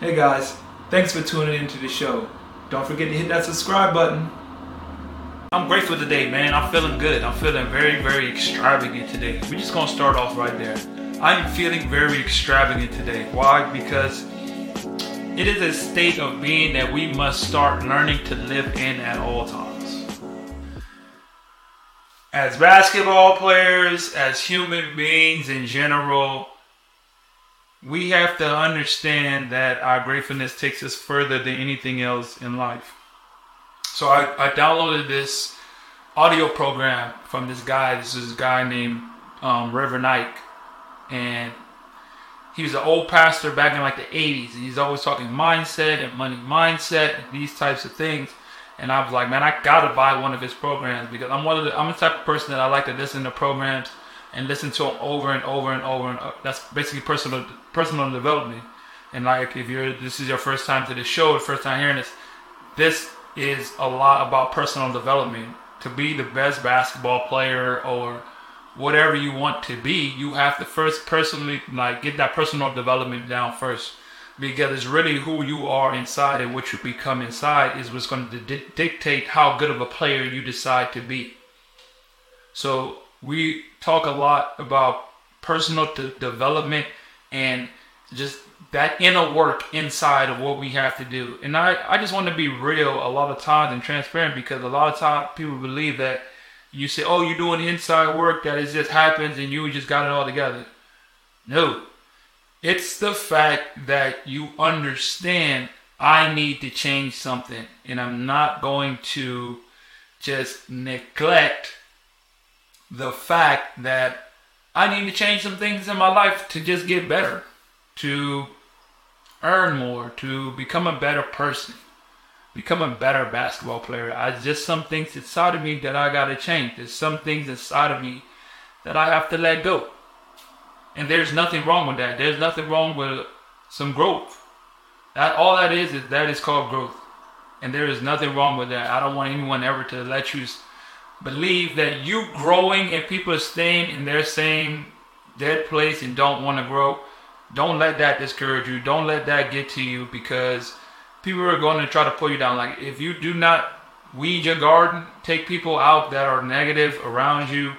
Hey guys, thanks for tuning into the show. Don't forget to hit that subscribe button. I'm grateful today, man. I'm feeling good. I'm feeling very, very extravagant today. We're just gonna start off right there. I'm feeling very extravagant today. Why? Because it is a state of being that we must start learning to live in at all times. As basketball players, as human beings in general, we have to understand that our gratefulness takes us further than anything else in life. So I, I downloaded this audio program from this guy. This is a guy named um, Reverend Ike. And he was an old pastor back in like the 80s. And he's always talking mindset and money mindset and these types of things. And I was like, man, I gotta buy one of his programs because I'm one of the I'm the type of person that I like to listen to programs and listen to them over and over and over and over. that's basically personal personal development. And like if you're this is your first time to the show, first time hearing this, this is a lot about personal development. To be the best basketball player or whatever you want to be, you have to first personally like get that personal development down first. Because it's really who you are inside and what you become inside is what's going to di- dictate how good of a player you decide to be. So we talk a lot about personal development and just that inner work inside of what we have to do. And I, I just want to be real a lot of times and transparent because a lot of times people believe that you say, oh, you're doing inside work that it just happens and you just got it all together. No. It's the fact that you understand I need to change something and I'm not going to just neglect the fact that I need to change some things in my life to just get better, to earn more, to become a better person, become a better basketball player. I just some things inside of me that I gotta change. There's some things inside of me that I have to let go. And there's nothing wrong with that. There's nothing wrong with some growth. That all that is is that is called growth. And there is nothing wrong with that. I don't want anyone ever to let you believe that you growing and people are staying in their same dead place and don't want to grow, don't let that discourage you. Don't let that get to you because people are going to try to pull you down. Like if you do not weed your garden, take people out that are negative around you,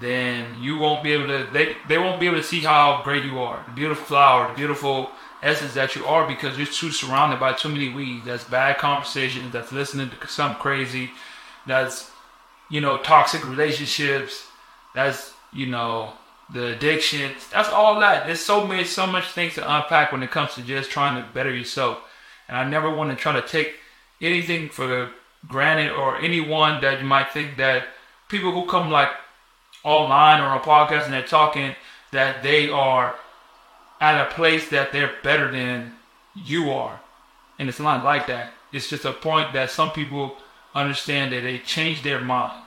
then you won't be able to they, they won't be able to see how great you are. The beautiful flower, the beautiful essence that you are because you're too surrounded by too many weeds. That's bad conversations, that's listening to something crazy, that's you know, toxic relationships. That's, you know, the addictions. That's all that. There's so many, so much things to unpack when it comes to just trying to better yourself. And I never want to try to take anything for granted or anyone that you might think that people who come like online or on podcast and they're talking that they are at a place that they're better than you are. And it's not like that. It's just a point that some people understand that they change their mind.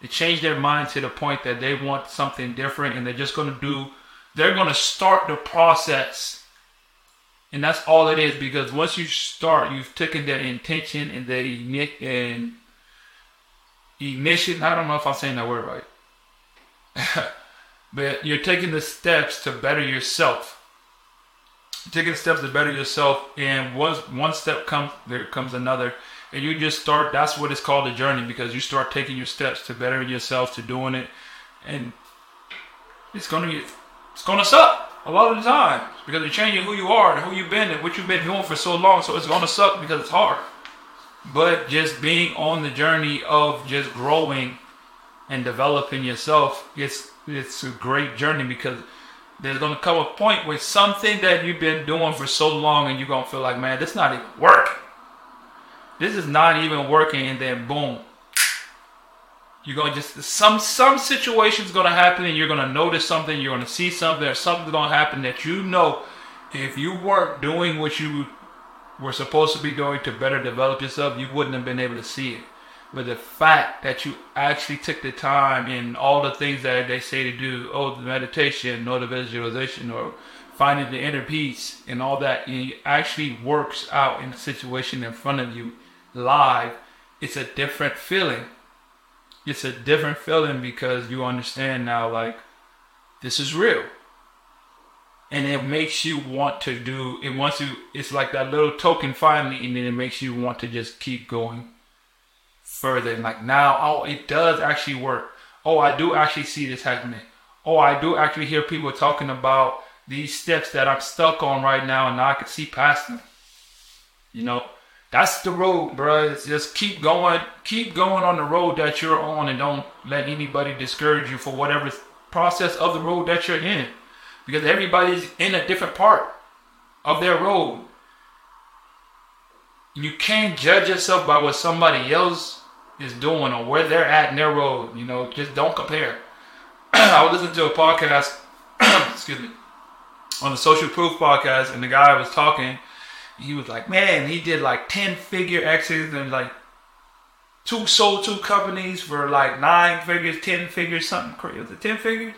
They change their mind to the point that they want something different and they're just going to do, they're going to start the process. And that's all it is because once you start, you've taken their intention and the and ignition. I don't know if I'm saying that word right. but you're taking the steps to better yourself. Taking steps to better yourself, and once one step comes, there comes another and you just start that's what it's called a journey because you start taking your steps to better yourself to doing it. And it's gonna get it's gonna suck a lot of the time because you're changing who you are and who you've been and what you've been doing for so long. So it's gonna suck because it's hard. But just being on the journey of just growing and developing yourself it's it's a great journey because there's gonna come a point where something that you've been doing for so long and you're gonna feel like man this not even working this is not even working, and then boom, you're gonna just some some situation's gonna happen, and you're gonna notice something. You're gonna see something, or something's gonna happen that you know if you weren't doing what you were supposed to be doing to better develop yourself, you wouldn't have been able to see it. But the fact that you actually took the time and all the things that they say to do, oh, the meditation, or the visualization, or finding the inner peace and all that, it actually works out in the situation in front of you live, it's a different feeling. It's a different feeling because you understand now, like, this is real. and it makes you want to do it wants you it's like that little token finally and then it makes you want to just keep going further. And like now oh it does actually work. Oh i do actually see this happening. Oh i do actually hear people talking about these steps that i'm stuck on right now and i can see past them. You know that's the road bro just keep going keep going on the road that you're on and don't let anybody discourage you for whatever process of the road that you're in because everybody's in a different part of their road. You can't judge yourself by what somebody else is doing or where they're at in their road. You know, just don't compare. I was listening to a podcast, excuse me, on the Social Proof podcast, and the guy was talking. He was like, "Man, he did like ten figure exits and like two sold two companies for like nine figures, ten figures, something crazy. Was it ten figures?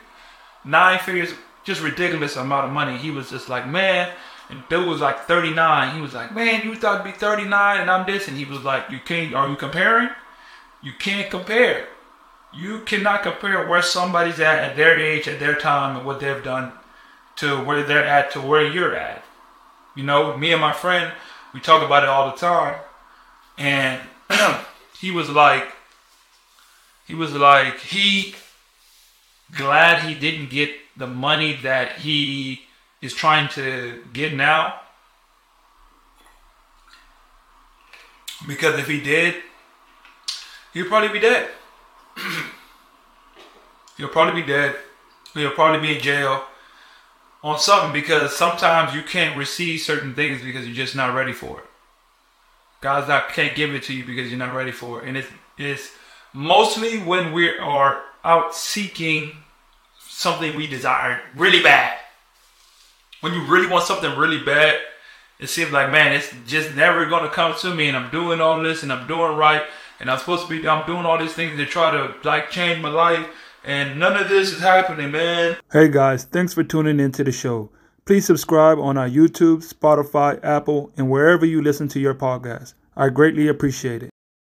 Nine figures just ridiculous amount of money. He was just like, man, and dude was like 39. He was like, man, you thought to be 39 and I'm this, and he was like, you can't. Are you comparing? You can't compare. You cannot compare where somebody's at at their age, at their time, and what they've done to where they're at to where you're at. You know, me and my friend, we talk about it all the time, and he was like, he was like, he glad he didn't get the money that he is trying to get now. Because if he did, he'll probably be dead. he'll probably be dead. He'll probably be in jail on something because sometimes you can't receive certain things because you're just not ready for it. God's not can't give it to you because you're not ready for it. And it's it's mostly when we are out seeking something we desire really bad. When you really want something really bad, it seems like, man, it's just never to come to me. And I'm doing all this and I'm doing right. And I'm supposed to be, I'm doing all these things to try to like change my life. And none of this is happening, man. Hey guys, thanks for tuning into the show. Please subscribe on our YouTube, Spotify, Apple, and wherever you listen to your podcast. I greatly appreciate it.